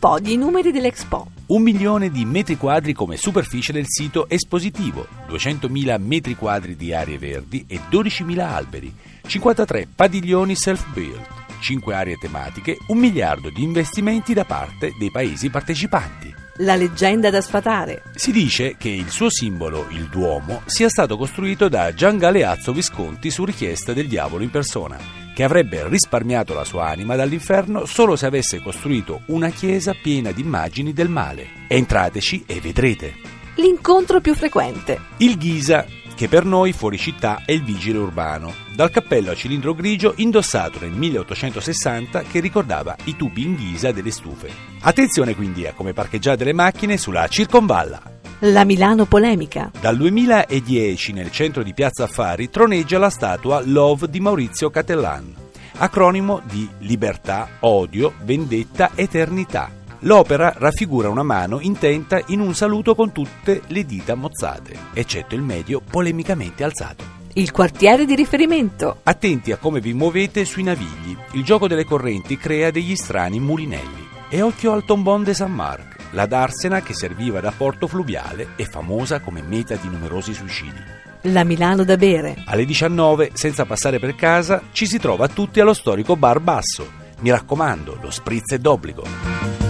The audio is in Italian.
po' di numeri dell'Expo. Un milione di metri quadri come superficie del sito espositivo, 200.000 metri quadri di aree verdi e 12.000 alberi, 53 padiglioni self-built, 5 aree tematiche, un miliardo di investimenti da parte dei paesi partecipanti. La leggenda da sfatare. Si dice che il suo simbolo, il Duomo, sia stato costruito da Gian Galeazzo Visconti su richiesta del diavolo in persona, che avrebbe risparmiato la sua anima dall'inferno solo se avesse costruito una chiesa piena di immagini del male. Entrateci e vedrete. L'incontro più frequente. Il Ghisa, che per noi fuori città è il vigile urbano, dal cappello a cilindro grigio indossato nel 1860 che ricordava i tubi in ghisa delle stufe. Attenzione quindi a come parcheggiate le macchine sulla circonvalla. La Milano polemica. Dal 2010 nel centro di Piazza Affari troneggia la statua Love di Maurizio Catellan, acronimo di Libertà, Odio, Vendetta, Eternità. L'opera raffigura una mano intenta in un saluto con tutte le dita mozzate, eccetto il medio polemicamente alzato. Il quartiere di riferimento. Attenti a come vi muovete sui navigli. Il gioco delle correnti crea degli strani mulinelli. E occhio al tombon de San Marc, la darsena che serviva da porto fluviale e famosa come meta di numerosi suicidi. La Milano da bere. Alle 19, senza passare per casa, ci si trova tutti allo storico Bar Basso. Mi raccomando, lo spritz è d'obbligo.